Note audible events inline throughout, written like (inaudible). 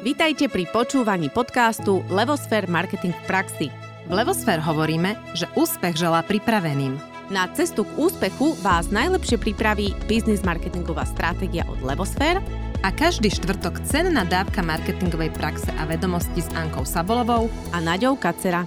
Vítajte pri počúvaní podcastu Levosfér Marketing v praxi. V Levosfér hovoríme, že úspech želá pripraveným. Na cestu k úspechu vás najlepšie pripraví biznis marketingová stratégia od Levosfér a každý štvrtok cenná dávka marketingovej praxe a vedomosti s Ankou Sabolovou a Naďou Kacera.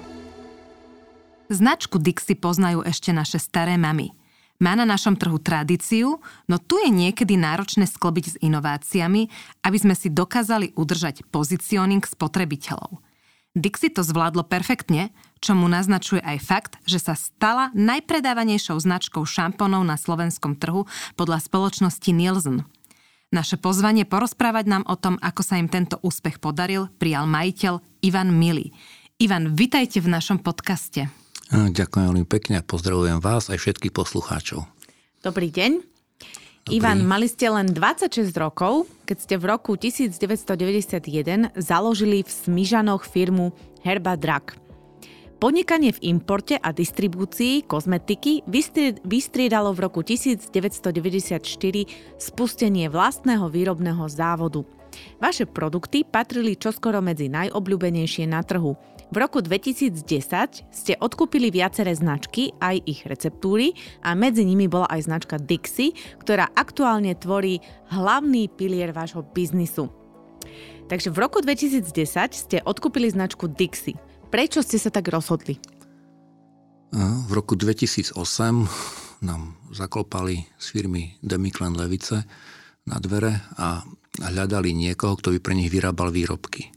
Značku Dixie poznajú ešte naše staré mamy – má na našom trhu tradíciu, no tu je niekedy náročné sklobiť s inováciami, aby sme si dokázali udržať pozicioning spotrebiteľov. Dixie to zvládlo perfektne, čo mu naznačuje aj fakt, že sa stala najpredávanejšou značkou šampónov na slovenskom trhu podľa spoločnosti Nielsen. Naše pozvanie porozprávať nám o tom, ako sa im tento úspech podaril, prijal majiteľ Ivan Mili. Ivan, vitajte v našom podcaste. Ďakujem veľmi pekne a pozdravujem vás aj všetkých poslucháčov. Dobrý deň. Dobrý. Ivan, mali ste len 26 rokov, keď ste v roku 1991 založili v Smižanoch firmu Herba Drak. Podnikanie v importe a distribúcii kozmetiky vystriedalo v roku 1994 spustenie vlastného výrobného závodu. Vaše produkty patrili čoskoro medzi najobľúbenejšie na trhu – v roku 2010 ste odkúpili viaceré značky, aj ich receptúry a medzi nimi bola aj značka Dixie, ktorá aktuálne tvorí hlavný pilier vášho biznisu. Takže v roku 2010 ste odkúpili značku Dixie. Prečo ste sa tak rozhodli? V roku 2008 nám zaklopali z firmy Demiklen Levice na dvere a hľadali niekoho, kto by pre nich vyrábal výrobky.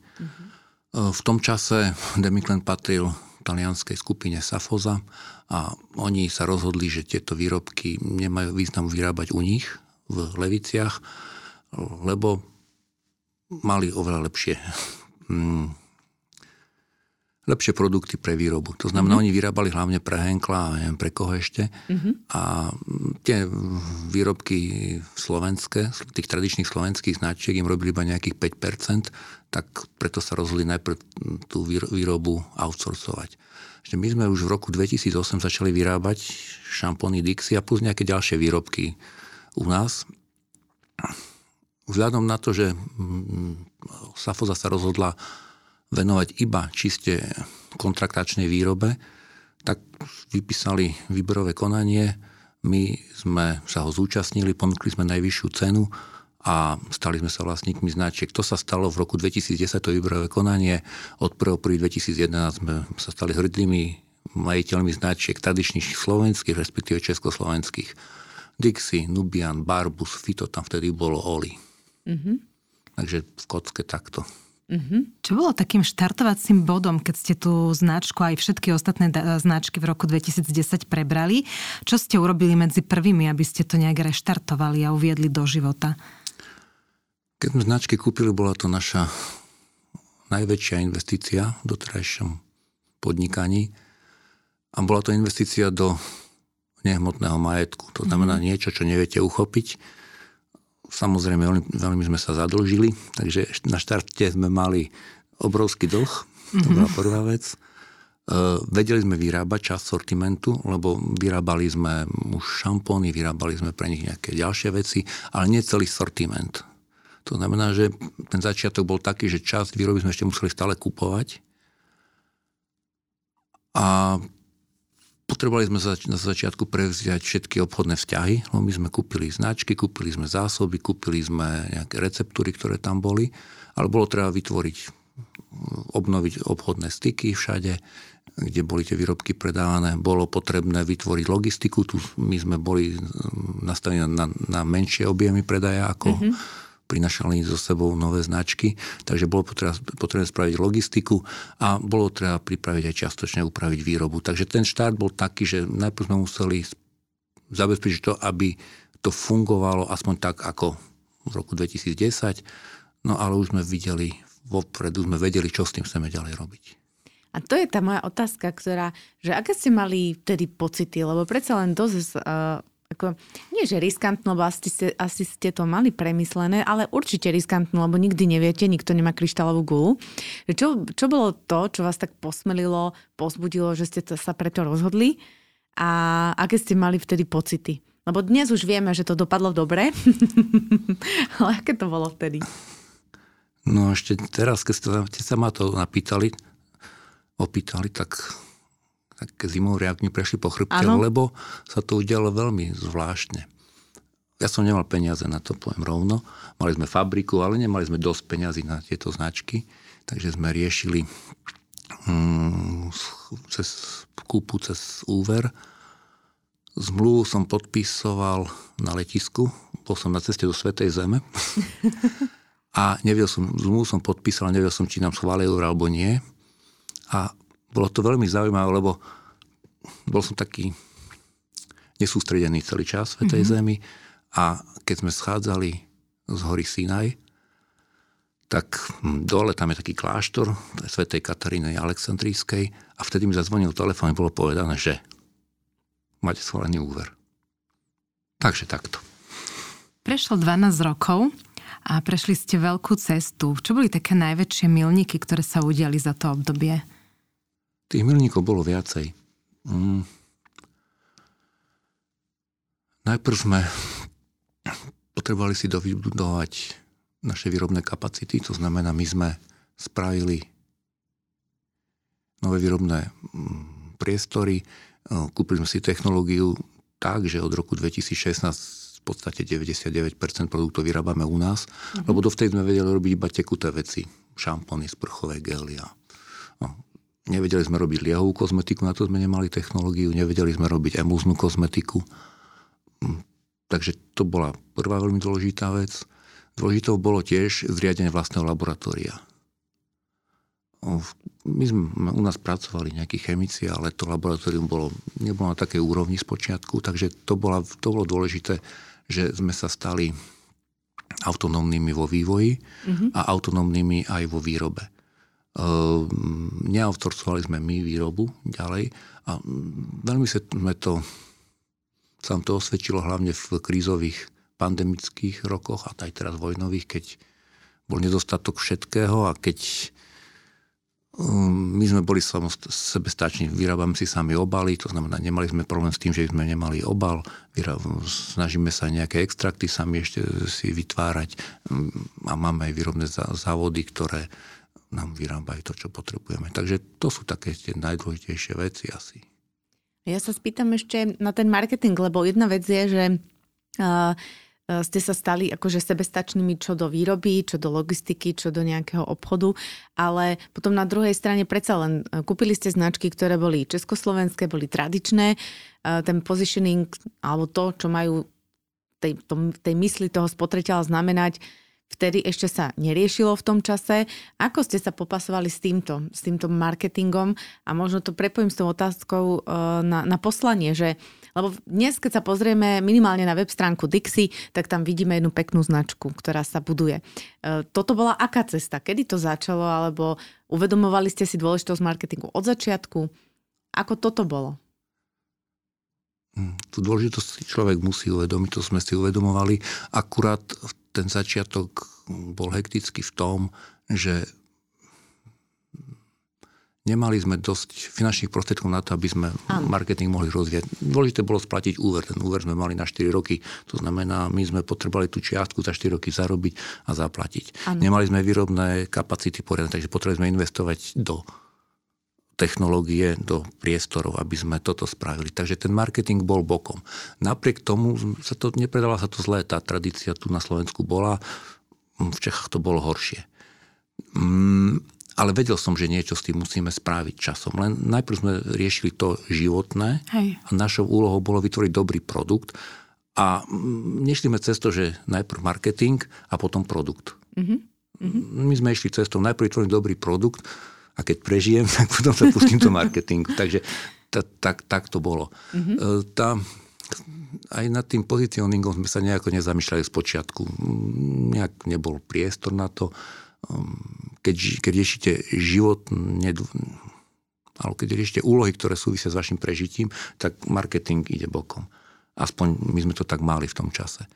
V tom čase Demiklen patril talianskej skupine Safoza a oni sa rozhodli, že tieto výrobky nemajú význam vyrábať u nich v Leviciach, lebo mali oveľa lepšie mm, lepšie produkty pre výrobu. To znamená, mm-hmm. oni vyrábali hlavne pre Henkla a neviem pre koho ešte. Mm-hmm. A tie výrobky slovenské, tých tradičných slovenských značiek im robili iba nejakých 5%, tak preto sa rozhodli najprv tú výrobu outsourcovať. My sme už v roku 2008 začali vyrábať šampóny Dixie a plus nejaké ďalšie výrobky u nás. Vzhľadom na to, že Safoza sa rozhodla venovať iba čiste kontraktačnej výrobe, tak vypísali výberové konanie, my sme sa ho zúčastnili, ponúkli sme najvyššiu cenu a stali sme sa vlastníkmi značiek. To sa stalo v roku 2010, to výberové konanie. Od 1.1.2011 sme sa stali hrdými majiteľmi značiek tradičných slovenských, respektíve československých. Dixie, Nubian, Barbus, Fito, tam vtedy bolo Oli. Mm-hmm. Takže v kocke takto. Mm-hmm. Čo bolo takým štartovacím bodom, keď ste tú značku aj všetky ostatné značky v roku 2010 prebrali? Čo ste urobili medzi prvými, aby ste to nejak reštartovali a uviedli do života? Keď sme značky kúpili, bola to naša najväčšia investícia v doterajšom podnikaní a bola to investícia do nehmotného majetku. To znamená mm-hmm. niečo, čo neviete uchopiť, Samozrejme, veľmi, sme sa zadlžili, takže na štarte sme mali obrovský dlh, to bola mhm. prvá vec. Uh, vedeli sme vyrábať časť sortimentu, lebo vyrábali sme už šampóny, vyrábali sme pre nich nejaké ďalšie veci, ale nie celý sortiment. To znamená, že ten začiatok bol taký, že časť výroby sme ešte museli stále kupovať. A Potrebovali sme na začiatku prevziať všetky obchodné vzťahy, lebo my sme kúpili značky, kúpili sme zásoby, kúpili sme nejaké receptúry, ktoré tam boli, ale bolo treba vytvoriť, obnoviť obchodné styky všade, kde boli tie výrobky predávané. Bolo potrebné vytvoriť logistiku, tu my sme boli nastavení na, na menšie objemy predaja ako mm-hmm prinašali so sebou nové značky, takže bolo potrebné spraviť logistiku a bolo treba pripraviť aj čiastočne upraviť výrobu. Takže ten štart bol taký, že najprv sme museli zabezpečiť to, aby to fungovalo aspoň tak ako v roku 2010, no ale už sme videli, vopredu sme vedeli, čo s tým chceme ďalej robiť. A to je tá moja otázka, ktorá, že aké ste mali vtedy pocity, lebo predsa len dosť uh, ako, nie že riskantno, lebo asi ste, asi ste to mali premyslené, ale určite riskantno, lebo nikdy neviete, nikto nemá kryštálovú gulu. Čo, čo bolo to, čo vás tak posmelilo, pozbudilo, že ste sa preto rozhodli a aké ste mali vtedy pocity? Lebo dnes už vieme, že to dopadlo dobre, (laughs) ale aké to bolo vtedy? No ešte teraz, keď ste, sa ma to napýtali, opýtali, tak také zimové riavky prešli po chrbte, ano. lebo sa to udialo veľmi zvláštne. Ja som nemal peniaze na to, poviem rovno. Mali sme fabriku, ale nemali sme dosť peniazy na tieto značky, takže sme riešili hmm, cez kúpu, cez úver. Zmluvu som podpisoval na letisku, bol som na ceste do Svetej Zeme (laughs) a nevedel som, zmluvu som podpísal, nevedel som, či nám schválili alebo nie. A bolo to veľmi zaujímavé, lebo bol som taký nesústredený celý čas v tej mm-hmm. zemi a keď sme schádzali z hory Sinaj, tak dole tam je taký kláštor svätej Kataríny Aleksandrískej a vtedy mi zazvonil telefón a bolo povedané, že máte schválený úver. Takže takto. Prešlo 12 rokov a prešli ste veľkú cestu. Čo boli také najväčšie milníky, ktoré sa udiali za to obdobie? Tých milníkov bolo viacej. Mm. Najprv sme potrebovali si dovybudovať naše výrobné kapacity, to znamená, my sme spravili nové výrobné mm, priestory, kúpili sme si technológiu tak, že od roku 2016 v podstate 99% produktov vyrábame u nás, mm-hmm. lebo dovtedy sme vedeli robiť iba tekuté veci, šampóny, sprchové gely a no, Nevedeli sme robiť liehovú kozmetiku, na to sme nemali technológiu, nevedeli sme robiť emulznú kozmetiku. Mm, takže to bola prvá veľmi dôležitá vec. Dôležitou bolo tiež zriadenie vlastného laboratória. My sme u nás pracovali nejakí chemici, ale to laboratórium bolo, nebolo na takej úrovni z počiatku, takže to, bola, to bolo dôležité, že sme sa stali autonómnymi vo vývoji mm-hmm. a autonómnymi aj vo výrobe. Ehm, neautorcovali sme my výrobu ďalej a veľmi sme to, sa to osvedčilo hlavne v krízových pandemických rokoch a aj teraz vojnových, keď bol nedostatok všetkého a keď ehm, my sme boli sebestační, vyrábame si sami obaly, to znamená, nemali sme problém s tým, že sme nemali obal, snažíme sa nejaké extrakty sami ešte si vytvárať ehm, a máme aj výrobné závody, ktoré nám vyrábajú to, čo potrebujeme. Takže to sú také tie najdôležitejšie veci asi. Ja sa spýtam ešte na ten marketing, lebo jedna vec je, že uh, ste sa stali akože sebestačnými čo do výroby, čo do logistiky, čo do nejakého obchodu, ale potom na druhej strane predsa len kúpili ste značky, ktoré boli československé, boli tradičné, ten positioning alebo to, čo majú tej, tom, tej mysli toho spotreteľa znamenať, vtedy ešte sa neriešilo v tom čase. Ako ste sa popasovali s týmto, s týmto marketingom? A možno to prepojím s tou otázkou e, na, na poslanie, že lebo dnes, keď sa pozrieme minimálne na web stránku Dixie, tak tam vidíme jednu peknú značku, ktorá sa buduje. E, toto bola aká cesta? Kedy to začalo? Alebo uvedomovali ste si dôležitosť marketingu od začiatku? Ako toto bolo? Hm, tú dôležitosť človek musí uvedomiť, to sme si uvedomovali. Akurát v ten začiatok bol hektický v tom, že nemali sme dosť finančných prostriedkov na to, aby sme ano. marketing mohli rozvíjať. Dôležité bolo splatiť úver. Ten úver sme mali na 4 roky. To znamená, my sme potrebovali tú čiastku za 4 roky zarobiť a zaplatiť. Ano. Nemali sme výrobné kapacity poriadne, takže potrebovali sme investovať do technológie do priestorov, aby sme toto spravili. Takže ten marketing bol bokom. Napriek tomu sa to, nepredala sa to zlé, tá tradícia tu na Slovensku bola, v Čechách to bolo horšie. Mm, ale vedel som, že niečo s tým musíme spraviť časom. Len najprv sme riešili to životné Hej. a našou úlohou bolo vytvoriť dobrý produkt a mm, nešli sme cez to, že najprv marketing a potom produkt. Mm-hmm. My sme išli cestou najprv vytvoriť dobrý produkt, a keď prežijem, (laughs) tak potom sa pustím do marketingu. Takže ta, tak, tak to bolo. Mm-hmm. Tá, aj nad tým pozicioningom sme sa nejako nezamýšľali z počiatku. Nejak nebol priestor na to. Ehm, keď, keď riešite život, alebo keď riešite úlohy, ktoré súvisia s vašim prežitím, tak marketing ide bokom. Aspoň my sme to tak mali v tom čase.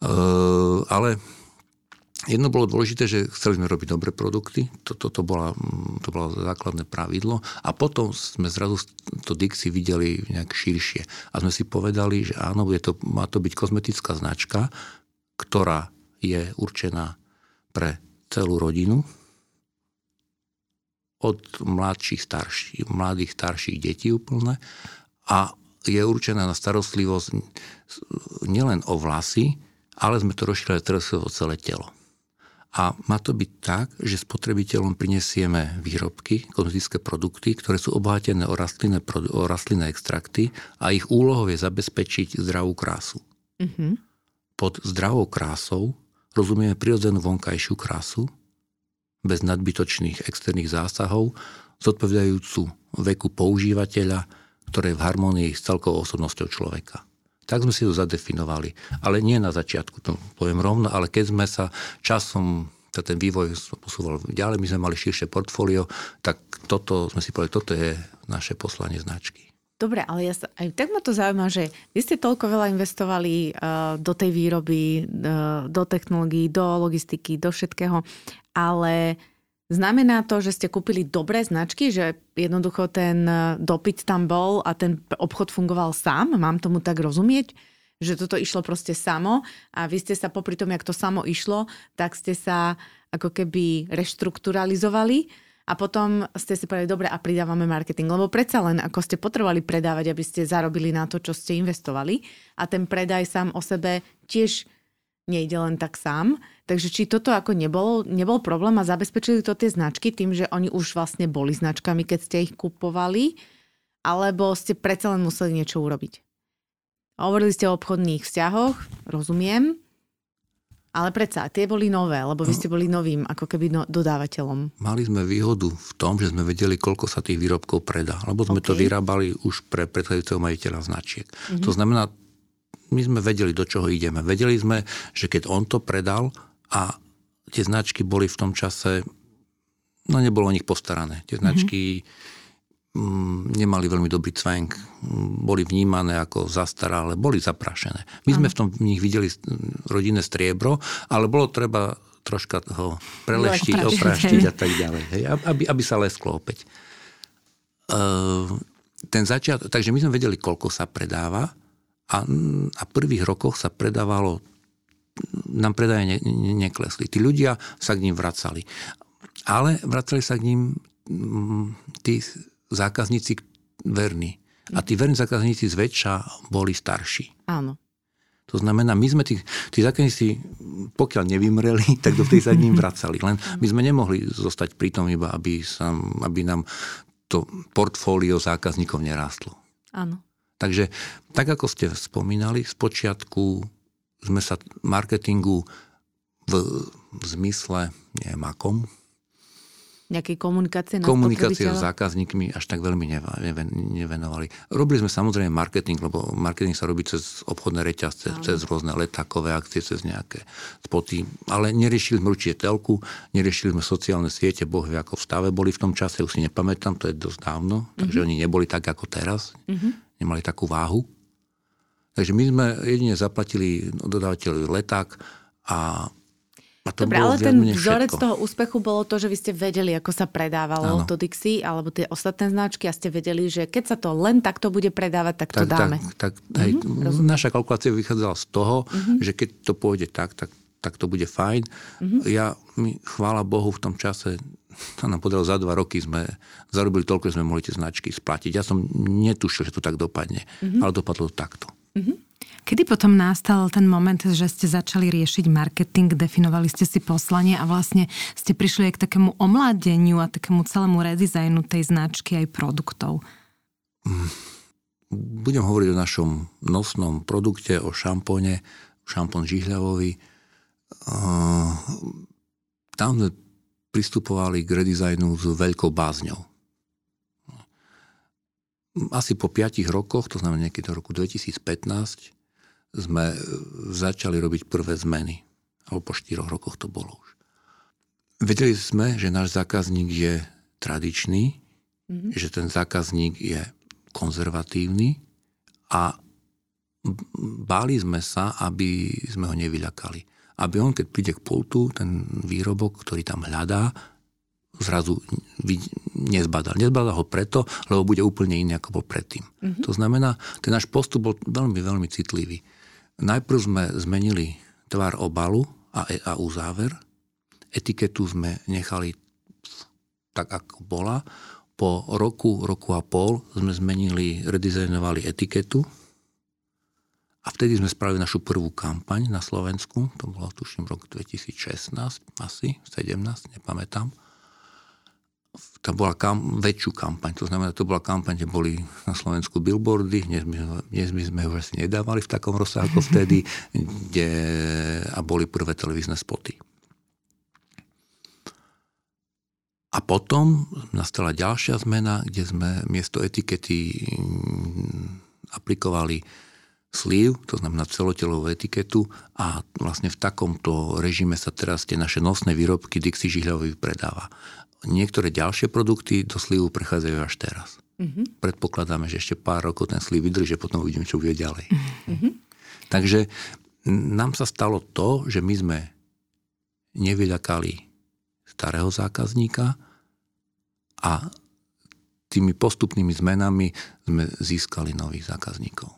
Uh, ale Jedno bolo dôležité, že chceli sme robiť dobré produkty, to, to, to, bola, to bolo základné pravidlo. A potom sme zrazu to Dixie videli nejak širšie. A sme si povedali, že áno, je to, má to byť kozmetická značka, ktorá je určená pre celú rodinu, od mladších, starších, mladých, starších detí úplne. A je určená na starostlivosť nielen o vlasy, ale sme to rozšírili teraz o celé telo. A má to byť tak, že spotrebiteľom prinesieme výrobky, kozmetické produkty, ktoré sú obohatené o rastlinné, o rastlinné extrakty a ich úlohou je zabezpečiť zdravú krásu. Mm-hmm. Pod zdravou krásou rozumieme prirodzenú vonkajšiu krásu, bez nadbytočných externých zásahov, zodpovedajúcu veku používateľa, ktoré je v harmonii s celkovou osobnosťou človeka. Tak sme si to zadefinovali. Ale nie na začiatku, to poviem rovno, ale keď sme sa časom ten vývoj posúval ďalej, my sme mali širšie portfólio, tak toto sme si povedali, toto je naše poslanie značky. Dobre, ale ja sa, aj tak ma to zaujíma, že vy ste toľko veľa investovali uh, do tej výroby, uh, do technológií, do logistiky, do všetkého, ale Znamená to, že ste kúpili dobré značky, že jednoducho ten e, dopyt tam bol a ten obchod fungoval sám? Mám tomu tak rozumieť? Že toto išlo proste samo a vy ste sa popri tom, jak to samo išlo, tak ste sa ako keby reštrukturalizovali a potom ste si povedali, dobre, a pridávame marketing. Lebo predsa len, ako ste potrebovali predávať, aby ste zarobili na to, čo ste investovali a ten predaj sám o sebe tiež nejde len tak sám. Takže či toto ako nebol, nebol problém a zabezpečili to tie značky tým, že oni už vlastne boli značkami, keď ste ich kupovali, alebo ste predsa len museli niečo urobiť? Hovorili ste o obchodných vzťahoch, rozumiem, ale predsa, tie boli nové, lebo vy ste boli novým ako keby no, dodávateľom. Mali sme výhodu v tom, že sme vedeli, koľko sa tých výrobkov predá, lebo sme okay. to vyrábali už pre predchádzajúceho majiteľa značiek. Mm-hmm. To znamená, my sme vedeli, do čoho ideme. Vedeli sme, že keď on to predal a tie značky boli v tom čase, no nebolo o nich postarané. Tie mhm. značky mm-hmm. nemali veľmi dobrý cvenk, boli vnímané ako zastaralé, boli zaprašené. My sme v tom v nich videli rodinné striebro, ale bolo treba troška ho preleštiť, opraštiť a tak ďalej. Hej, aby, aby sa lesklo opäť. Uh, ten začiat, takže my sme vedeli, koľko sa predáva a, a v prvých rokoch sa predávalo, nám predaje ne, ne, neklesli. Tí ľudia sa k ním vracali. Ale vracali sa k ním mm, tí zákazníci verní. A tí verní zákazníci zväčša boli starší. Áno. To znamená, my sme tí, tí zákazníci, pokiaľ nevymreli, (laughs) tak do tej sa ním vracali. Len my sme nemohli zostať pri tom iba, aby, sa, aby nám to portfólio zákazníkov nerástlo. Áno. Takže tak ako ste spomínali, z počiatku sme sa marketingu v, v zmysle, neviem akom, nejakej komunikácie na Komunikácie s zákazníkmi až tak veľmi nevenovali. Robili sme samozrejme marketing, lebo marketing sa robí cez obchodné reťazce, Áno. cez rôzne letákové akcie, cez nejaké spoty, ale neriešili sme určite telku, neriešili sme sociálne siete, boh vie ako v stave boli v tom čase, už si nepamätám, to je dosť dávno, takže mm-hmm. oni neboli tak ako teraz. Mm-hmm nemali takú váhu. Takže my sme jedine zaplatili dodávateľovi leták a a to Dobre, ale ten vzorec toho úspechu bolo to, že vy ste vedeli, ako sa predávalo ano. to Dixie alebo tie ostatné značky a ste vedeli, že keď sa to len takto bude predávať, tak to tak, dáme. Tak, tak, hej, mm-hmm, naša kalkulácia vychádzala z toho, mm-hmm. že keď to pôjde tak, tak, tak to bude fajn. Mm-hmm. Ja, my, chvála Bohu, v tom čase to nám podarilo za dva roky, sme zarobili toľko, že sme mohli tie značky splatiť. Ja som netušil, že to tak dopadne, mm-hmm. ale dopadlo to takto. Mm-hmm. Kedy potom nastal ten moment, že ste začali riešiť marketing, definovali ste si poslanie a vlastne ste prišli aj k takému omladeniu a takému celému redizajnu tej značky aj produktov? Mm. Budem hovoriť o našom nosnom produkte, o šampóne, šampón žihľavovi. Tam sme pristupovali k redizajnu s veľkou bázňou. Asi po 5 rokoch, to znamená niekedy do roku 2015, sme začali robiť prvé zmeny. Alebo po 4 rokoch to bolo už. Vedeli sme, že náš zákazník je tradičný, mm-hmm. že ten zákazník je konzervatívny a báli sme sa, aby sme ho nevyľakali aby on, keď príde k pultu, ten výrobok, ktorý tam hľadá, zrazu nezbadal. Nezbadal ho preto, lebo bude úplne iný, ako bol predtým. Mm-hmm. To znamená, ten náš postup bol veľmi, veľmi citlivý. Najprv sme zmenili tvar obalu a, a uzáver. etiketu sme nechali tak, ako bola. Po roku, roku a pol sme zmenili, redizajnovali etiketu a vtedy sme spravili našu prvú kampaň na Slovensku, to bolo tuším rok 2016, asi 17, nepamätám. To bola kam, väčšiu kampaň, to znamená, to bola kampaň, kde boli na Slovensku billboardy, dnes my sme ho asi nedávali v takom rozsahu ako vtedy, (laughs) kde, a boli prvé televízne spoty. A potom nastala ďalšia zmena, kde sme miesto etikety mm, aplikovali slív, to znamená celotelovú etiketu a vlastne v takomto režime sa teraz tie naše nosné výrobky Dixie Žihľavovi predáva. Niektoré ďalšie produkty do slívu prechádzajú až teraz. Mm-hmm. Predpokladáme, že ešte pár rokov ten slív vydrží, potom uvidíme, čo bude ďalej. Mm-hmm. Takže nám sa stalo to, že my sme nevyľakali starého zákazníka a tými postupnými zmenami sme získali nových zákazníkov.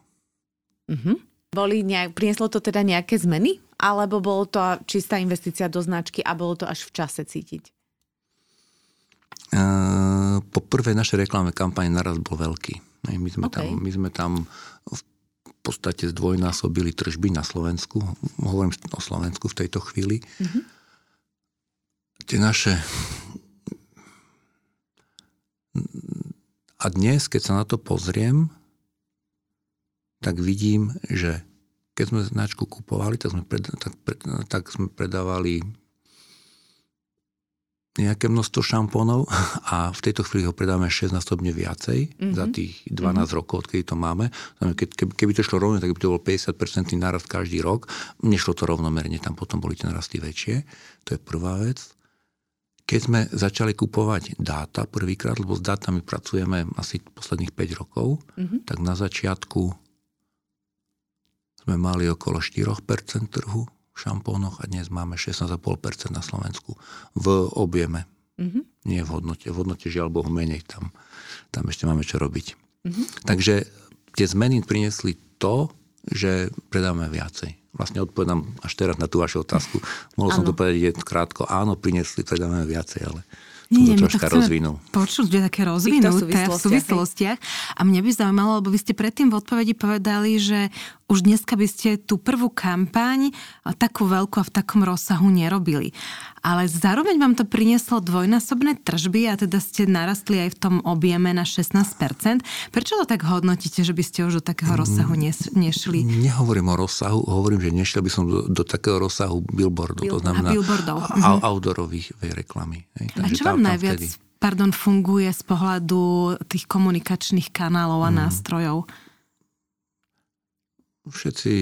Mm-hmm. Boli nejak, prinieslo to teda nejaké zmeny? Alebo bolo to čistá investícia do značky a bolo to až v čase cítiť? Po prvé naše reklamné kampane naraz bol veľký. My sme, okay. tam, my sme tam v podstate zdvojnásobili tržby na Slovensku. Hovorím o Slovensku v tejto chvíli. Mm-hmm. Tie naše... A dnes, keď sa na to pozriem, tak vidím, že keď sme značku kupovali, tak sme, pred, tak, tak sme predávali nejaké množstvo šampónov (laughs) a v tejto chvíli ho predáme 6-násobne viacej mm-hmm. za tých 12 mm-hmm. rokov, odkedy to máme. Keby, keby to šlo rovno, tak by to bol 50% nárast každý rok. Nešlo to rovnomerne, tam potom boli tie narasty väčšie. To je prvá vec. Keď sme začali kupovať dáta prvýkrát, lebo s dátami pracujeme asi posledných 5 rokov, mm-hmm. tak na začiatku sme mali okolo 4% trhu šampónoch a dnes máme 16,5% na Slovensku v objeme. Mm-hmm. Nie v hodnote. V hodnote žiaľ Bohu menej. Tam, tam ešte máme čo robiť. Mm-hmm. Takže tie zmeny priniesli to, že predáme viacej. Vlastne odpovedám až teraz na tú vašu otázku. Mohol som to povedať krátko. Áno, priniesli, predáme viacej, ale nie, to troška rozvinul. Počuť, že také rozvinuté v súvislostiach. A mňa by zaujímalo, lebo vy ste predtým v odpovedi povedali, že už dneska by ste tú prvú kampaň takú veľkú a v takom rozsahu nerobili. Ale zároveň vám to prinieslo dvojnásobné tržby a teda ste narastli aj v tom objeme na 16%. Prečo to tak hodnotíte, že by ste už do takého rozsahu nešli? Nehovorím o rozsahu, hovorím, že nešiel by som do, do takého rozsahu billboardov, Bill- to znamená a billboardov. A, mhm. outdoorových reklamy. A čo vám najviac vtedy... pardon, funguje z pohľadu tých komunikačných kanálov a hmm. nástrojov? všetci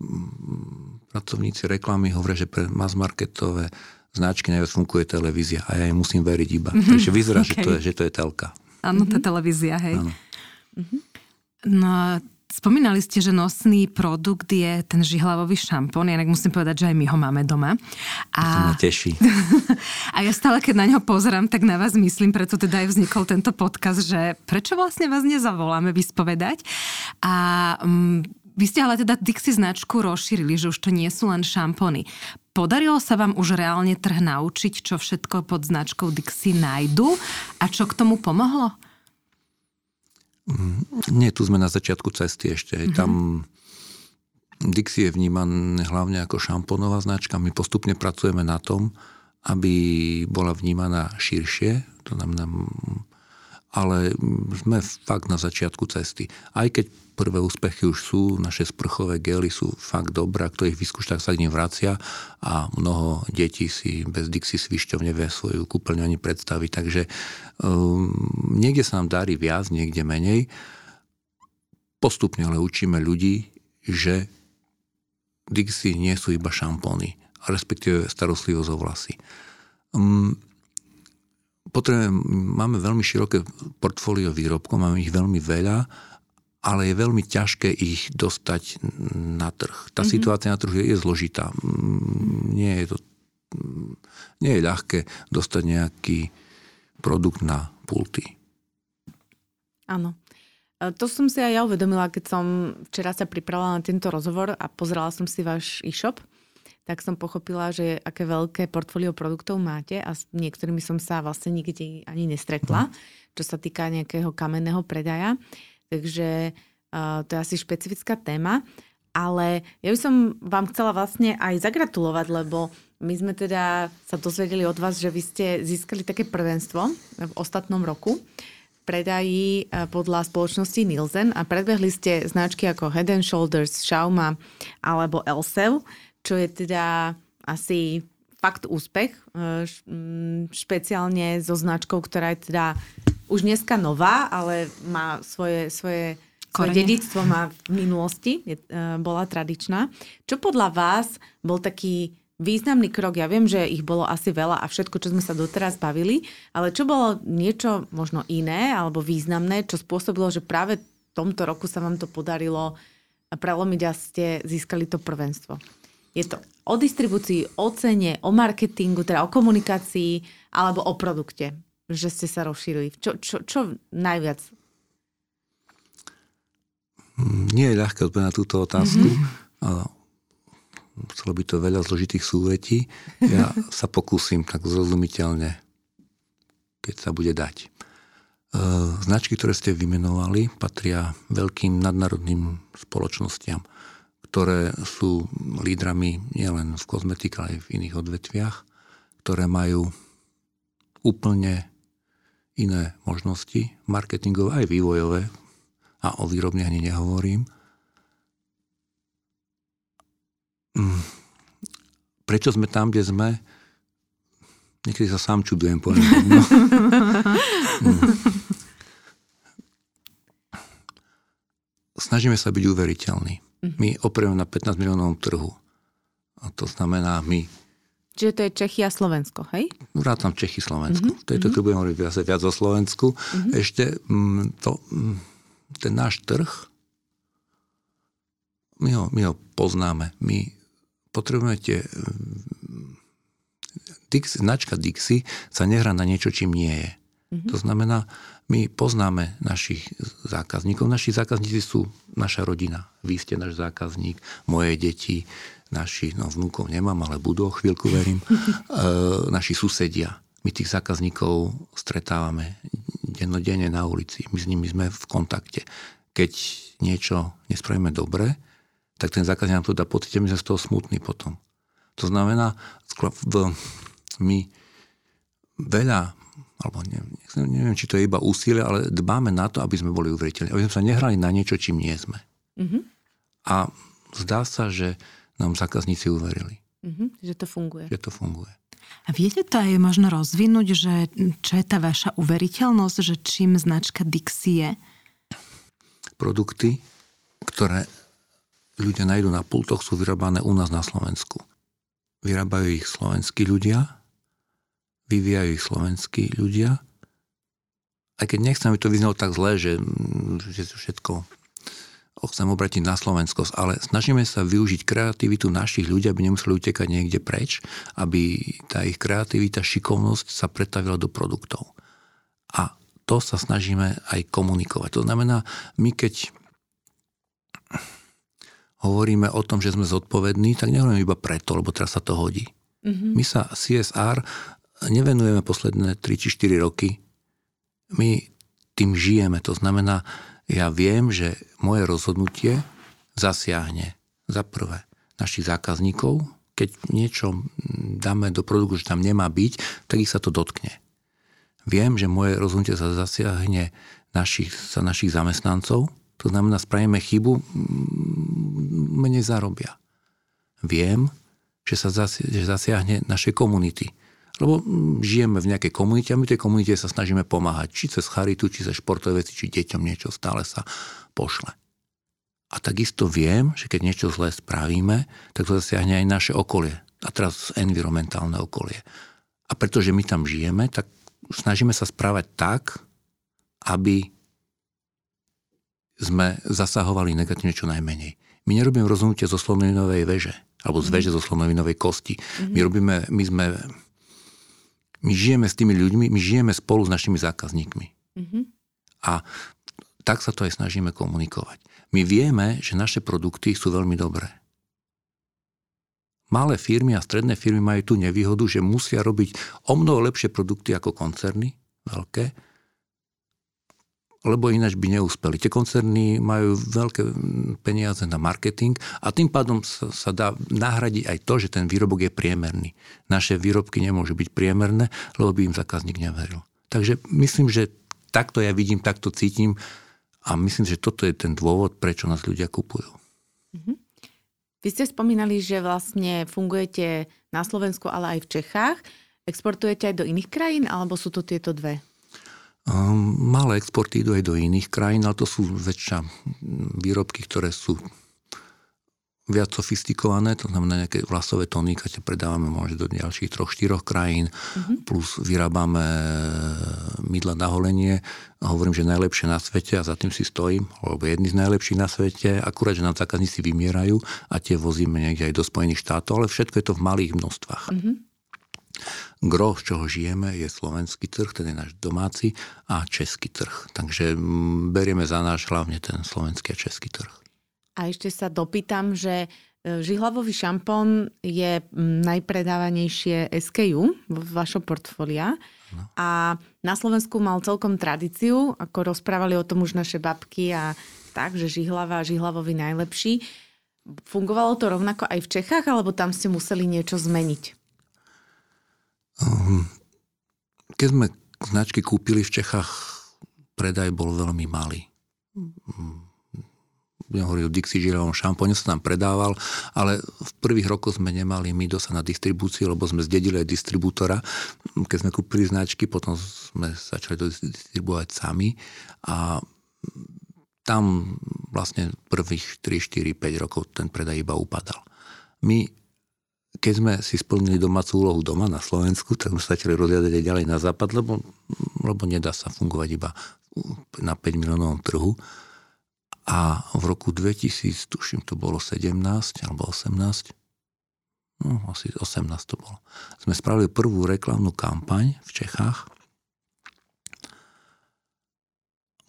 mm, pracovníci reklamy hovoria, že pre mass marketové značky najviac funguje televízia a ja jej musím veriť iba. Mm-hmm. Takže vyzerá, okay. že, to je, že to je telka. Áno, to je mhm. televízia, hej. Áno. Mm-hmm. No Spomínali ste, že nosný produkt je ten žihlavový šampón, inak musím povedať, že aj my ho máme doma. A... To ma teší. (laughs) a ja stále, keď na ňo pozerám, tak na vás myslím, preto teda aj vznikol tento podcast, že prečo vlastne vás nezavoláme vyspovedať. A um, vy ste ale teda Dixie značku rozšírili, že už to nie sú len šampóny. Podarilo sa vám už reálne trh naučiť, čo všetko pod značkou Dixie nájdu a čo k tomu pomohlo? Mm, nie, tu sme na začiatku cesty ešte. Mm-hmm. Tam Dixie je vnímané hlavne ako šampónová značka. My postupne pracujeme na tom, aby bola vnímaná širšie. To znamená, ale sme fakt na začiatku cesty. Aj keď prvé úspechy už sú, naše sprchové gely sú fakt dobré, kto ich vyskúša, sa k nim vracia a mnoho detí si bez Dixie svišťov nevie svoju kúpeľňu ani predstaviť. Takže um, niekde sa nám darí viac, niekde menej. Postupne ale učíme ľudí, že Dixie nie sú iba šampóny, respektíve starostlivosť o vlasy. Um, potrebujeme, máme veľmi široké portfólio výrobkov, máme ich veľmi veľa, ale je veľmi ťažké ich dostať na trh. Tá mm-hmm. situácia na trhu je, je zložitá. Nie je to nie je ľahké dostať nejaký produkt na pulty. Áno. E, to som si aj ja uvedomila, keď som včera sa pripravila na tento rozhovor a pozerala som si váš e-shop. Tak som pochopila, že aké veľké portfólio produktov máte a s niektorými som sa vlastne nikde ani nestretla, mm. čo sa týka nejakého kamenného predaja. Takže uh, to je asi špecifická téma. Ale ja by som vám chcela vlastne aj zagratulovať, lebo my sme teda sa dozvedeli od vás, že vy ste získali také prvenstvo v ostatnom roku predají e, podľa spoločnosti Nielsen a predbehli ste značky ako Head and Shoulders, Xiaoma alebo Elsev, čo je teda asi fakt úspech, e, špeciálne so značkou, ktorá je teda už dneska nová, ale má svoje, svoje, svoje dedictvo má v minulosti, je, e, bola tradičná. Čo podľa vás bol taký významný krok. Ja viem, že ich bolo asi veľa a všetko, čo sme sa doteraz bavili, ale čo bolo niečo možno iné alebo významné, čo spôsobilo, že práve v tomto roku sa vám to podarilo prelomiť a ste získali to prvenstvo. Je to o distribúcii, o cene, o marketingu, teda o komunikácii alebo o produkte, že ste sa rozšírili. Čo, čo, čo najviac? Nie je ľahké odpovedať na túto otázku. Mm-hmm chcelo by to veľa zložitých súvetí. Ja (laughs) sa pokúsim tak zrozumiteľne, keď sa bude dať. E, značky, ktoré ste vymenovali, patria veľkým nadnárodným spoločnostiam, ktoré sú lídrami nielen v kozmetike, ale aj v iných odvetviach, ktoré majú úplne iné možnosti, marketingové aj vývojové, a o výrobne ani nehovorím – Mm. prečo sme tam, kde sme, niekedy sa sám čudujem. Poviem. No. (laughs) Mm. Snažíme sa byť uveriteľní. Mhm. My operujeme na 15 miliónov trhu. A to znamená my. Čiže to je Čechy a Slovensko, hej? Vrátam Čechy, Slovensko. Mm-hmm. To je to, keď budem hovoriť viac, viac o Slovensku. Mm-hmm. Ešte mm, to, mm, ten náš trh, my ho, my ho poznáme. My potrebujeme tie... Dix, značka Dixie sa nehrá na niečo, čím nie je. Mm-hmm. To znamená, my poznáme našich zákazníkov. Naši zákazníci sú naša rodina. Vy ste náš zákazník, moje deti, naši, no vnúkov nemám, ale budú o chvíľku, verím, (laughs) e, naši susedia. My tých zákazníkov stretávame dennodenne na ulici. My s nimi sme v kontakte. Keď niečo nespravíme dobre, tak ten zákazník nám to dá pocit, my sme z toho smutní potom. To znamená, my veľa, alebo neviem, neviem, či to je iba úsilie, ale dbáme na to, aby sme boli uveriteľní. Aby sme sa nehrali na niečo, čím nie sme. Mm-hmm. A zdá sa, že nám zákazníci uverili. Mm-hmm, že to funguje. Že to funguje. A viete to aj možno rozvinúť, že čo je tá vaša uveriteľnosť, že čím značka Dixie je? Produkty, ktoré ľudia nájdú na pultoch, sú vyrábané u nás na Slovensku. Vyrábajú ich slovenskí ľudia, vyvíjajú ich slovenskí ľudia. Aj keď nechcem, aby to vyznalo tak zle, že, že všetko chcem obratiť na Slovensko, ale snažíme sa využiť kreativitu našich ľudí, aby nemuseli utekať niekde preč, aby tá ich kreativita, šikovnosť sa pretavila do produktov. A to sa snažíme aj komunikovať. To znamená, my keď hovoríme o tom, že sme zodpovední, tak nehovoríme iba preto, lebo teraz sa to hodí. Mm-hmm. My sa CSR nevenujeme posledné 3 či 4 roky. My tým žijeme. To znamená, ja viem, že moje rozhodnutie zasiahne za prvé našich zákazníkov, keď niečo dáme do produktu, že tam nemá byť, tak ich sa to dotkne. Viem, že moje rozhodnutie sa zasiahne našich, sa našich zamestnancov, to znamená, spravíme chybu, menej zarobia. Viem, že sa zasiahne našej komunity. Lebo žijeme v nejakej komunite a my tej komunite sa snažíme pomáhať. Či cez charitu, či cez športové veci, či deťom niečo stále sa pošle. A takisto viem, že keď niečo zlé spravíme, tak to zasiahne aj naše okolie. A teraz environmentálne okolie. A pretože my tam žijeme, tak snažíme sa správať tak, aby sme zasahovali negatívne čo najmenej. My nerobíme rozhodnutie zo slonovinovej veže, alebo z mhm. veže zo slonovinovej kosti. My robíme, my sme, my žijeme s tými ľuďmi, my žijeme spolu s našimi zákazníkmi. Mm-hmm. A tak sa to aj snažíme komunikovať. My vieme, že naše produkty sú veľmi dobré. Malé firmy a stredné firmy majú tú nevýhodu, že musia robiť o mnoho lepšie produkty ako koncerny veľké, lebo ináč by neúspeli. Tie koncerny majú veľké peniaze na marketing a tým pádom sa, sa dá nahradiť aj to, že ten výrobok je priemerný. Naše výrobky nemôžu byť priemerné, lebo by im zákazník neveril. Takže myslím, že takto ja vidím, takto cítim a myslím, že toto je ten dôvod, prečo nás ľudia kupujú. Mm-hmm. Vy ste spomínali, že vlastne fungujete na Slovensku, ale aj v Čechách. Exportujete aj do iných krajín, alebo sú to tieto dve? Ehm, malé exporty idú aj do iných krajín, ale to sú väčšia výrobky, ktoré sú viac sofistikované, to znamená nejaké vlasové toníka, tie predávame možno do ďalších troch, štyroch krajín, mm-hmm. plus vyrábame mydla na holenie. Hovorím, že najlepšie na svete a za tým si stojím, alebo jedný z najlepších na svete, akurát, že nám zákazníci vymierajú a tie vozíme niekde aj do Spojených štátov, ale všetko je to v malých množstvách. Mm-hmm. Gro, z čoho žijeme, je slovenský trh, ten je náš domáci a český trh. Takže mm, berieme za náš hlavne ten slovenský a český trh. A ešte sa dopýtam, že e, žihlavový šampón je mm, najpredávanejšie SKU v vašom portfólia. No. A na Slovensku mal celkom tradíciu, ako rozprávali o tom už naše babky a tak, že žihlava a žihlavový najlepší. Fungovalo to rovnako aj v Čechách, alebo tam ste museli niečo zmeniť? Ehm, keď sme značky kúpili v Čechách, predaj bol veľmi malý. Budem hovoriť o Dixie Žirovom šampóne, sa nám predával, ale v prvých rokoch sme nemali my dosa na distribúciu, lebo sme zdedili aj distribútora. Keď sme kúpili značky, potom sme začali to distribuovať sami a tam vlastne prvých 3, 4, 5 rokov ten predaj iba upadal. My keď sme si splnili domácu úlohu doma na Slovensku, tak sme sa začali rozjadať aj ďalej na západ, lebo, lebo nedá sa fungovať iba na 5 miliónovom trhu. A v roku 2000, tuším, to bolo 17 alebo 18, no asi 18 to bolo, sme spravili prvú reklamnú kampaň v Čechách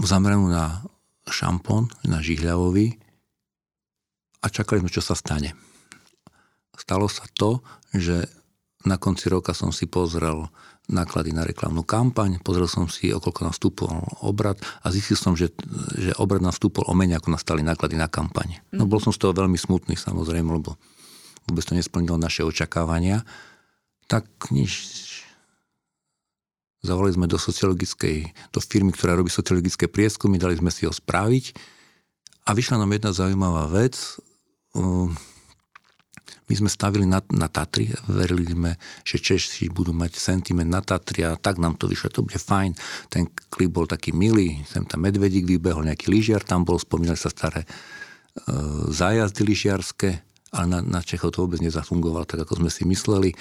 zameranú na šampón, na žihľavový a čakali sme, čo sa stane stalo sa to, že na konci roka som si pozrel náklady na reklamnú kampaň, pozrel som si, okolko nastúpol obrad a zistil som, že, že obrad nastúpol o menej, ako nastali náklady na kampaň. No bol som z toho veľmi smutný samozrejme, lebo vôbec to nesplnilo naše očakávania. Tak nič. Zavolali sme do sociologickej, do firmy, ktorá robí sociologické prieskumy, dali sme si ho spraviť a vyšla nám jedna zaujímavá vec. My sme stavili na, na Tatry, verili sme, že Češi budú mať sentiment na Tatry a tak nám to vyšlo, to bude fajn. Ten klip bol taký milý, sem tam medvedík vybehol, nejaký lyžiar tam bol, spomínali sa staré e, zájazdy lyžiarske, ale na, na Čechov to vôbec nezafungovalo tak, ako sme si mysleli.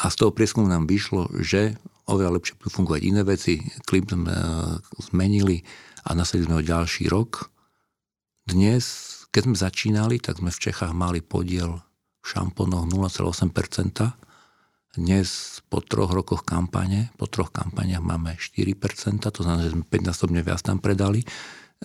A z toho prieskumu nám vyšlo, že oveľa lepšie budú fungovať iné veci. Klip sme e, zmenili a nasadili sme ho ďalší rok. Dnes, keď sme začínali, tak sme v Čechách mali podiel šampónoch 0,8%. Dnes po troch rokoch kampane, po troch kampaniach máme 4%, to znamená, že sme 5-násobne viac tam predali.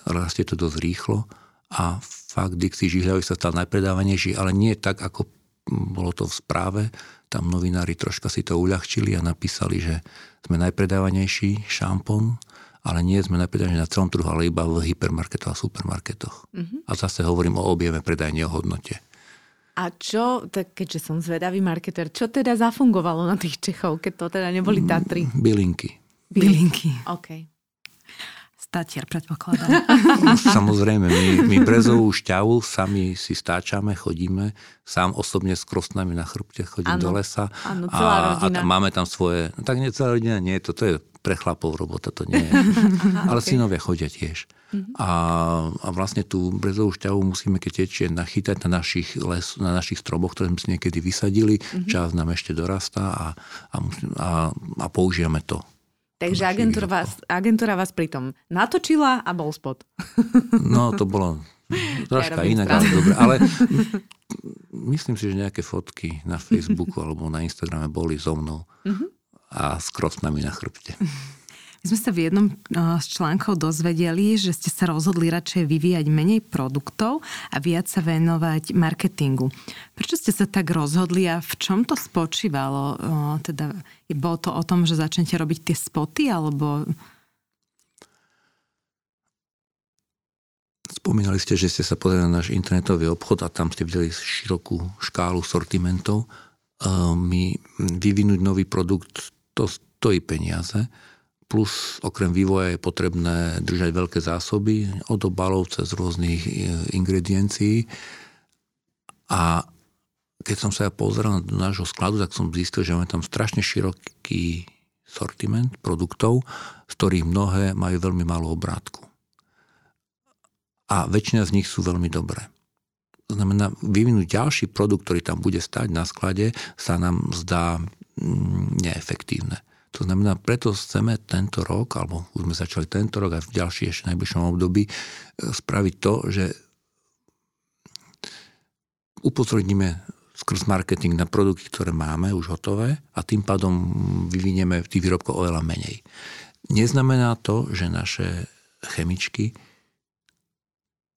Rastie to dosť rýchlo a fakt Dixie Žihľavý sa stal najpredávanejší, ale nie tak, ako bolo to v správe. Tam novinári troška si to uľahčili a napísali, že sme najpredávanejší šampón, ale nie sme najpredávanejší na celom trhu, ale iba v hypermarketoch a supermarketoch. Mm-hmm. A zase hovorím o objeme predajne o hodnote. A čo, tak keďže som zvedavý marketer, čo teda zafungovalo na tých Čechov, keď to teda neboli Tatry? Bylinky. Bylinky. OK. Statier, predpokladám. (laughs) Samozrejme, my, my brezovú šťavu sami si stáčame, chodíme, sám osobne s krostnami na chrbte chodím ano, do lesa. Áno, celá a, rodina. A máme tam svoje, no tak nie celá rodina, nie, toto je pre chlapov robota, to nie je. (laughs) Ale okay. synovia chodia tiež. Mm-hmm. A, a vlastne tú brezovú šťavu musíme, keď tečie, nachytať na našich, les, na našich stroboch, ktoré sme si niekedy vysadili. Mm-hmm. Čas nám ešte dorastá a, a, a, a použijeme to. Takže agentúra vás, agentúra vás pritom natočila a bol spot. No, to bolo (laughs) troška ja inak, ale dobre. Ale myslím si, že nejaké fotky na Facebooku alebo na Instagrame boli so mnou mm-hmm. a s krosnami na chrbte. (laughs) My sme sa v jednom z článkov dozvedeli, že ste sa rozhodli radšej vyvíjať menej produktov a viac sa venovať marketingu. Prečo ste sa tak rozhodli a v čom to spočívalo? Teda, bolo to o tom, že začnete robiť tie spoty, alebo... Spomínali ste, že ste sa pozreli na náš internetový obchod a tam ste videli širokú škálu sortimentov. My vyvinúť nový produkt, to stojí peniaze plus okrem vývoja je potrebné držať veľké zásoby od obalov cez rôznych e, ingrediencií. A keď som sa ja pozrel do nášho skladu, tak som zistil, že máme tam strašne široký sortiment produktov, z ktorých mnohé majú veľmi malú obrátku. A väčšina z nich sú veľmi dobré. To znamená, vyvinúť ďalší produkt, ktorý tam bude stať na sklade, sa nám zdá mm, neefektívne. To znamená, preto chceme tento rok, alebo už sme začali tento rok a v ďalšie ešte najbližšom období, e, spraviť to, že upozorníme skrz marketing na produkty, ktoré máme už hotové a tým pádom vyvinieme tých výrobkov oveľa menej. Neznamená to, že naše chemičky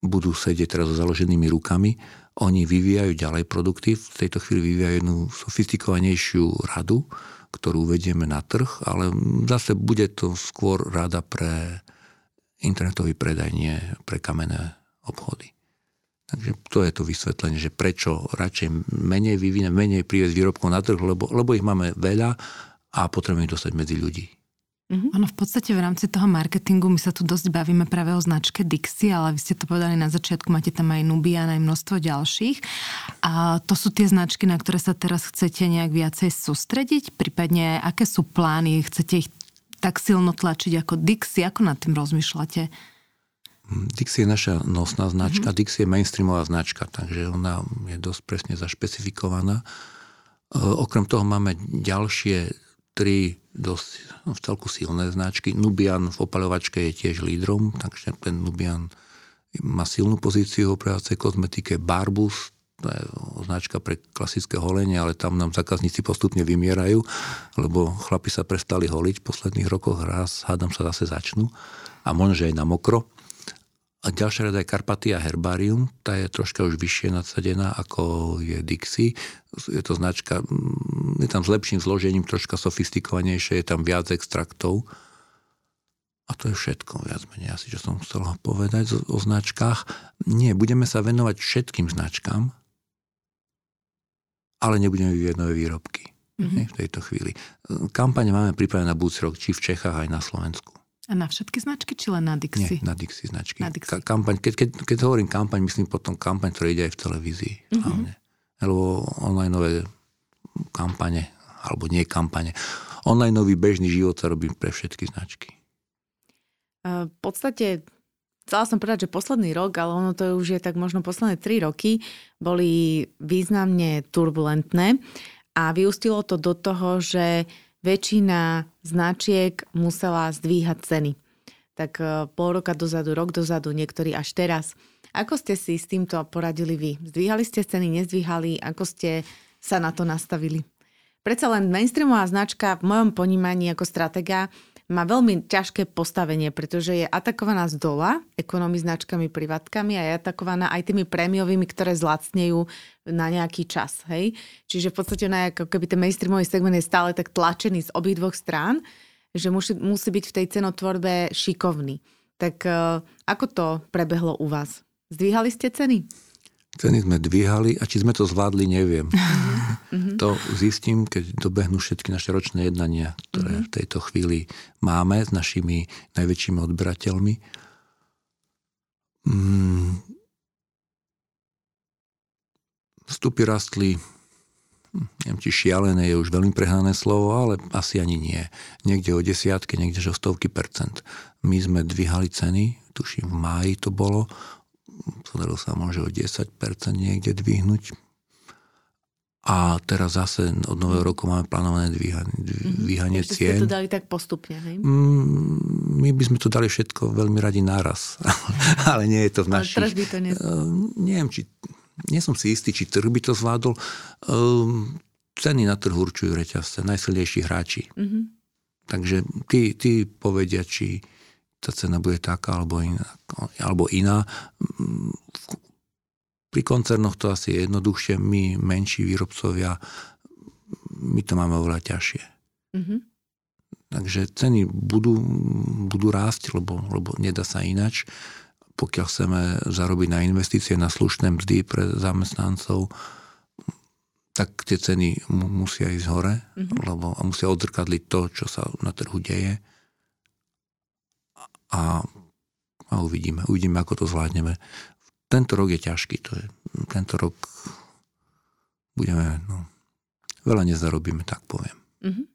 budú sedieť teraz so založenými rukami. Oni vyvíjajú ďalej produkty, v tejto chvíli vyvíjajú jednu sofistikovanejšiu radu, ktorú vedieme na trh, ale zase bude to skôr rada pre internetový predaj, nie pre kamenné obchody. Takže to je to vysvetlenie, že prečo radšej menej vyvine, menej priviesť výrobkov na trh, lebo, lebo ich máme veľa a potrebujeme ich dostať medzi ľudí. Mm-hmm. Ono v podstate v rámci toho marketingu my sa tu dosť bavíme práve o značke Dixie, ale vy ste to povedali na začiatku, máte tam aj Nubian, aj množstvo ďalších. A to sú tie značky, na ktoré sa teraz chcete nejak viacej sústrediť, prípadne aké sú plány, chcete ich tak silno tlačiť ako Dixie, ako nad tým rozmýšľate? Dixie je naša nosná značka, mm-hmm. Dixie je mainstreamová značka, takže ona je dosť presne zašpecifikovaná. E, okrem toho máme ďalšie tri dosť no, v celku silné značky. Nubian v opaľovačke je tiež lídrom, takže ten Nubian má silnú pozíciu v opravácej kozmetike. Barbus, to je značka pre klasické holenie, ale tam nám zákazníci postupne vymierajú, lebo chlapi sa prestali holiť v posledných rokoch, raz hádam sa zase začnú a možno, že aj na mokro. A ďalšia rada je Carpatia Herbarium, tá je troška už vyššie nadsadená ako je Dixie. Je to značka, mm, je tam s lepším zložením, troška sofistikovanejšie, je tam viac extraktov. A to je všetko, viac menej asi, čo som chcel povedať o, o značkách. Nie, budeme sa venovať všetkým značkám, ale nebudeme vyvíjať nové výrobky mm-hmm. v tejto chvíli. Kampane máme pripravené na budúci rok, či v Čechách, aj na Slovensku. A na všetky značky, či len na Dixie? Nie, na Dixie značky. Na Dixie. Ka- kampaň, keď, keď, keď hovorím kampaň, myslím potom kampaň, ktorá ide aj v televízii. Mm-hmm. Hlavne. Alebo online kampane, alebo nie kampane. Online bežný život sa robí pre všetky značky. V podstate chcela som povedať, že posledný rok, ale ono to už je tak možno posledné tri roky, boli významne turbulentné a vyústilo to do toho, že väčšina značiek musela zdvíhať ceny. Tak e, pol roka dozadu, rok dozadu, niektorí až teraz. Ako ste si s týmto poradili vy? Zdvíhali ste ceny, nezdvíhali? Ako ste sa na to nastavili? Predsa len mainstreamová značka v mojom ponímaní ako stratega má veľmi ťažké postavenie, pretože je atakovaná z dola ekonomi značkami, privatkami a je atakovaná aj tými prémiovými, ktoré zlacnejú na nejaký čas. Hej? Čiže v podstate ona, ako keby ten mainstreamový segment je stále tak tlačený z obidvoch strán, že musí, musí byť v tej cenotvorbe šikovný. Tak uh, ako to prebehlo u vás? Zdvíhali ste ceny? Ceny sme dvíhali a či sme to zvládli, neviem. (laughs) Mm-hmm. To zistím, keď dobehnú všetky naše ročné jednania, ktoré mm-hmm. v tejto chvíli máme s našimi najväčšími odberateľmi. Mm. Vstupy rastli, neviem, či šialené je už veľmi prehnané slovo, ale asi ani nie. Niekde o desiatky, niekde o stovky percent. My sme dvíhali ceny, tuším v máji to bolo, podarilo sa môže o 10% niekde dvihnúť. A teraz zase od nového roku máme plánované dvíhanie, dvíhanie mm-hmm. cien. ste to dali tak postupne, hej? Mm, my by sme to dali všetko veľmi radi naraz. (laughs) Ale nie je to v našich... Ale by to nez... Uh, neviem, či... Nie som si istý, či trh by to zvládol. Uh, ceny na trhu určujú reťazce, najsilnejší hráči. Mm-hmm. Takže tí, tí povedia, či tá cena bude taká alebo iná. Alebo iná. Pri koncernoch to asi je jednoduchšie. My, menší výrobcovia, my to máme oveľa ťažšie. Mm-hmm. Takže ceny budú, budú rásť, lebo, lebo nedá sa inač. Pokiaľ chceme zarobiť na investície, na slušné mzdy pre zamestnancov, tak tie ceny musia ísť hore, mm-hmm. lebo musia odzrkadliť to, čo sa na trhu deje. A, a uvidíme, uvidíme, ako to zvládneme. Tento rok je ťažký, to je, tento rok budeme, no, veľa nezarobíme, tak poviem. Mm-hmm.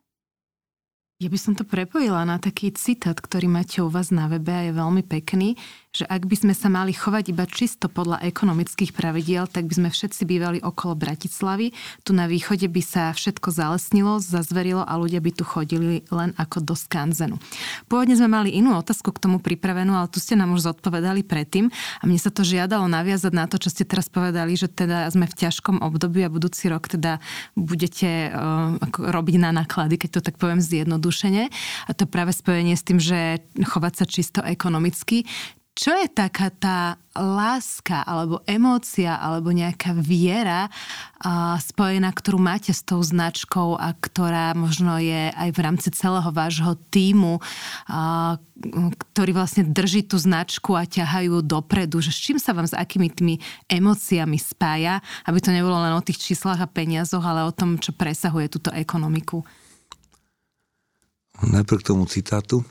Ja by som to prepojila na taký citát, ktorý máte u vás na webe a je veľmi pekný, že ak by sme sa mali chovať iba čisto podľa ekonomických pravidiel, tak by sme všetci bývali okolo Bratislavy. Tu na východe by sa všetko zalesnilo, zazverilo a ľudia by tu chodili len ako do skanzenu. Pôvodne sme mali inú otázku k tomu pripravenú, ale tu ste nám už zodpovedali predtým a mne sa to žiadalo naviazať na to, čo ste teraz povedali, že teda sme v ťažkom období a budúci rok teda budete uh, robiť na náklady, keď to tak poviem zjednodušiť zjednodušene. A to práve spojenie s tým, že chovať sa čisto ekonomicky. Čo je taká tá láska alebo emócia alebo nejaká viera a, spojená, ktorú máte s tou značkou a ktorá možno je aj v rámci celého vášho týmu, a, ktorý vlastne drží tú značku a ťahajú dopredu, že s čím sa vám s akými tými emóciami spája, aby to nebolo len o tých číslach a peniazoch, ale o tom, čo presahuje túto ekonomiku. Najprv k tomu citátu.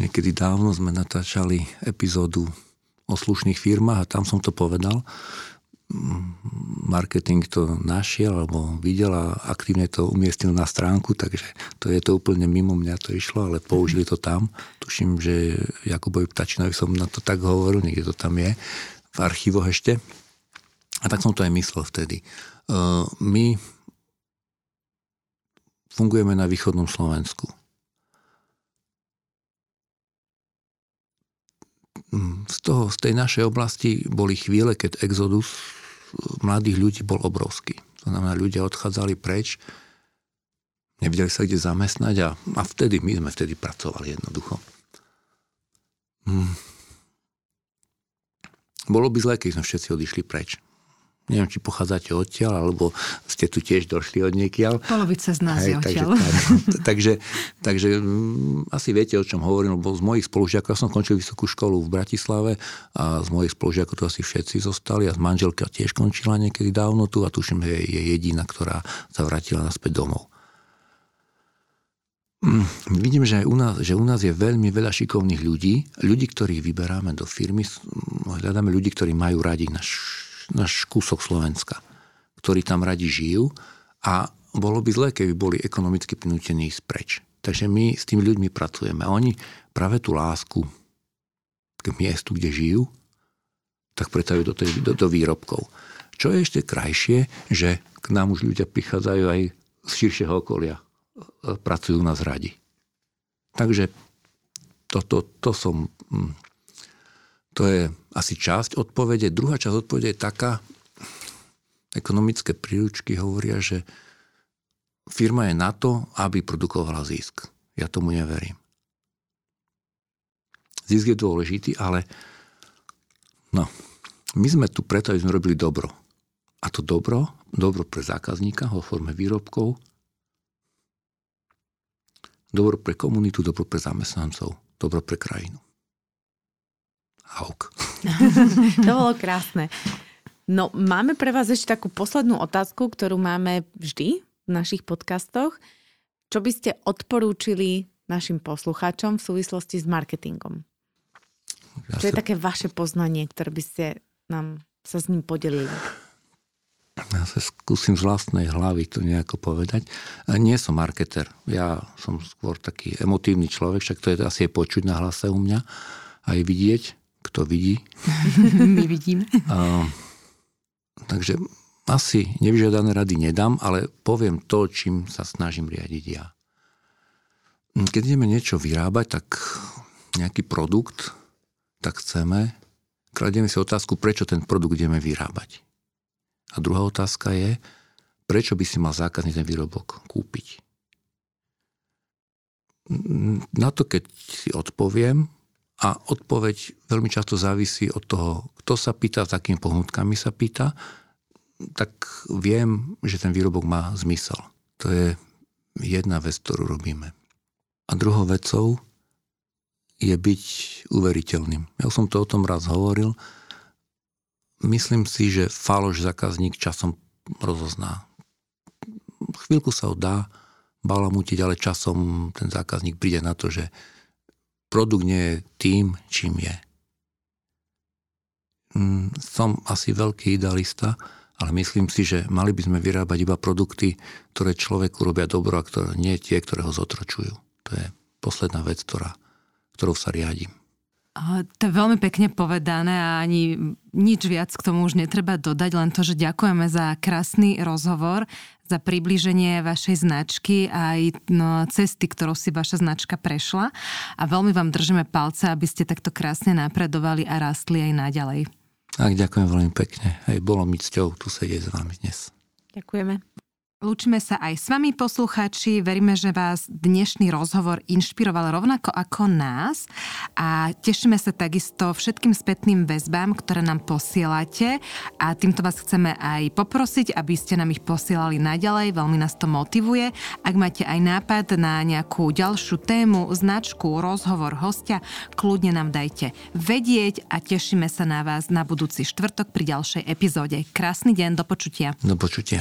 Niekedy dávno sme natáčali epizódu o slušných firmách a tam som to povedal. Marketing to našiel alebo videl a aktívne to umiestnil na stránku, takže to je to úplne mimo mňa to išlo, ale použili to tam. Tuším, že Jakubovi Ptačinovi som na to tak hovoril, niekde to tam je, v archívoch ešte. A tak som to aj myslel vtedy. My fungujeme na východnom Slovensku. Z, toho, z tej našej oblasti boli chvíle, keď exodus mladých ľudí bol obrovský. To znamená, ľudia odchádzali preč, nevedeli sa kde zamestnať a, a vtedy, my sme vtedy pracovali jednoducho. Hmm. Bolo by zle, keď sme všetci odišli preč neviem, či pochádzate odtiaľ, alebo ste tu tiež došli od niekiaľ. Polovica z nás Hej, je takže, takže, takže m, mm, asi viete, o čom hovorím, lebo z mojich spolužiakov, ja som končil vysokú školu v Bratislave a z mojich spolužiakov tu asi všetci zostali a z manželka tiež končila niekedy dávno tu a tuším, že je jediná, ktorá sa vrátila naspäť domov. Mm, vidím, že, aj u nás, že u nás je veľmi veľa šikovných ľudí, ľudí, ktorých vyberáme do firmy, hľadáme ľudí, ktorí majú radi náš náš kúsok Slovenska, ktorí tam radi žijú a bolo by zlé, keby boli ekonomicky prinútení ísť preč. Takže my s tými ľuďmi pracujeme a oni práve tú lásku k miestu, kde žijú, tak pretajú do, tej, do, do výrobkov. Čo je ešte krajšie, že k nám už ľudia prichádzajú aj z širšieho okolia. Pracujú nás radi. Takže toto to, to som hm, to je asi časť odpovede. Druhá časť odpovede je taká, ekonomické príručky hovoria, že firma je na to, aby produkovala zisk. Ja tomu neverím. Zisk je dôležitý, ale no, my sme tu preto, aby sme robili dobro. A to dobro, dobro pre zákazníka vo forme výrobkov, dobro pre komunitu, dobro pre zamestnancov, dobro pre krajinu. Hauk. (laughs) to bolo krásne. No, máme pre vás ešte takú poslednú otázku, ktorú máme vždy v našich podcastoch. Čo by ste odporúčili našim poslucháčom v súvislosti s marketingom? Ja Čo je také vaše poznanie, ktoré by ste nám sa s ním podelili? Ja sa skúsim z vlastnej hlavy to nejako povedať. Nie som marketer. Ja som skôr taký emotívny človek, však to je asi aj počuť na hlase u mňa, aj vidieť kto vidí. (laughs) My vidíme. A, takže asi nevyžiadané rady nedám, ale poviem to, čím sa snažím riadiť ja. Keď ideme niečo vyrábať, tak nejaký produkt, tak chceme, kladieme si otázku, prečo ten produkt ideme vyrábať. A druhá otázka je, prečo by si mal zákazník ten výrobok kúpiť. Na to, keď si odpoviem, a odpoveď veľmi často závisí od toho, kto sa pýta, takými pohnutkami sa pýta, tak viem, že ten výrobok má zmysel. To je jedna vec, ktorú robíme. A druhou vecou je byť uveriteľným. Ja som to o tom raz hovoril. Myslím si, že faloš zákazník časom rozozná. Chvíľku sa ho dá balamutiť, ale časom ten zákazník príde na to, že produkt nie je tým, čím je. Mm, som asi veľký idealista, ale myslím si, že mali by sme vyrábať iba produkty, ktoré človeku robia dobro a ktoré nie tie, ktoré ho zotročujú. To je posledná vec, ktorá, ktorou sa riadím. To je veľmi pekne povedané a ani nič viac k tomu už netreba dodať, len to, že ďakujeme za krásny rozhovor, za približenie vašej značky a aj no, cesty, ktorou si vaša značka prešla a veľmi vám držíme palce, aby ste takto krásne napredovali a rastli aj naďalej. Tak, ďakujem veľmi pekne. Hej, bolo mi cťou tu sedieť s vami dnes. Ďakujeme. Lúčime sa aj s vami, poslucháči. Veríme, že vás dnešný rozhovor inšpiroval rovnako ako nás a tešíme sa takisto všetkým spätným väzbám, ktoré nám posielate a týmto vás chceme aj poprosiť, aby ste nám ich posielali naďalej. Veľmi nás to motivuje. Ak máte aj nápad na nejakú ďalšiu tému, značku, rozhovor, hostia, kľudne nám dajte vedieť a tešíme sa na vás na budúci štvrtok pri ďalšej epizóde. Krásny deň, do počutia. Do počutia.